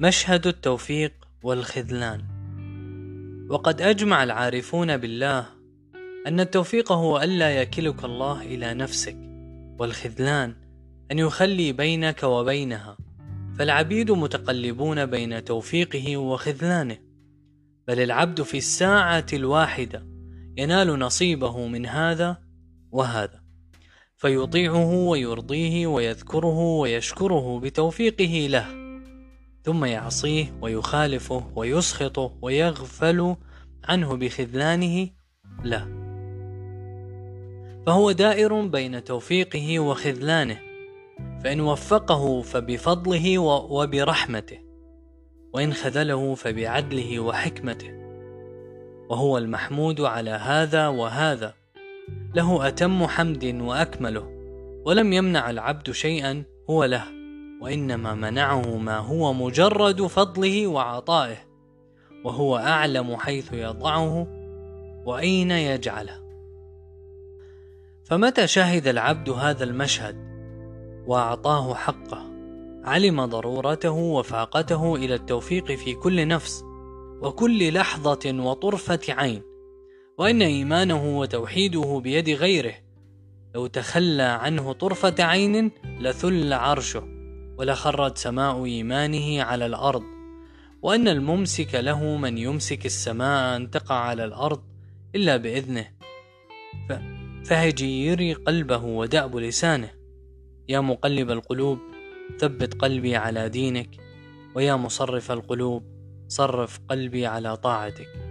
مشهد التوفيق والخذلان. وقد أجمع العارفون بالله أن التوفيق هو ألا يكلك الله إلى نفسك والخذلان أن يخلي بينك وبينها. فالعبيد متقلبون بين توفيقه وخذلانه. بل العبد في الساعة الواحدة ينال نصيبه من هذا وهذا. فيطيعه ويرضيه ويذكره ويشكره بتوفيقه له. ثم يعصيه ويخالفه ويسخطه ويغفل عنه بخذلانه؟ له فهو دائر بين توفيقه وخذلانه فإن وفقه فبفضله وبرحمته وإن خذله فبعدله وحكمته. وهو المحمود على هذا وهذا. له أتم حمد وأكمله ولم يمنع العبد شيئا هو له. وإنما منعه ما هو مجرد فضله وعطائه وهو أعلم حيث يضعه وأين يجعله. فمتى شهد العبد هذا المشهد وأعطاه حقه؟ علم ضرورته وفاقته إلى التوفيق في كل نفس وكل لحظة وطرفة عين وإن إيمانه وتوحيده بيد غيره لو تخلى عنه طرفة عين لثل عرشه. ولخرت سماء إيمانه على الأرض وأن الممسك له من يمسك السماء أن تقع على الأرض إلا بإذنه. فهجيري قلبه ودأب لسانه. يا مقلب القلوب ثبت قلبي على دينك ويا مصرف القلوب صرف قلبي على طاعتك.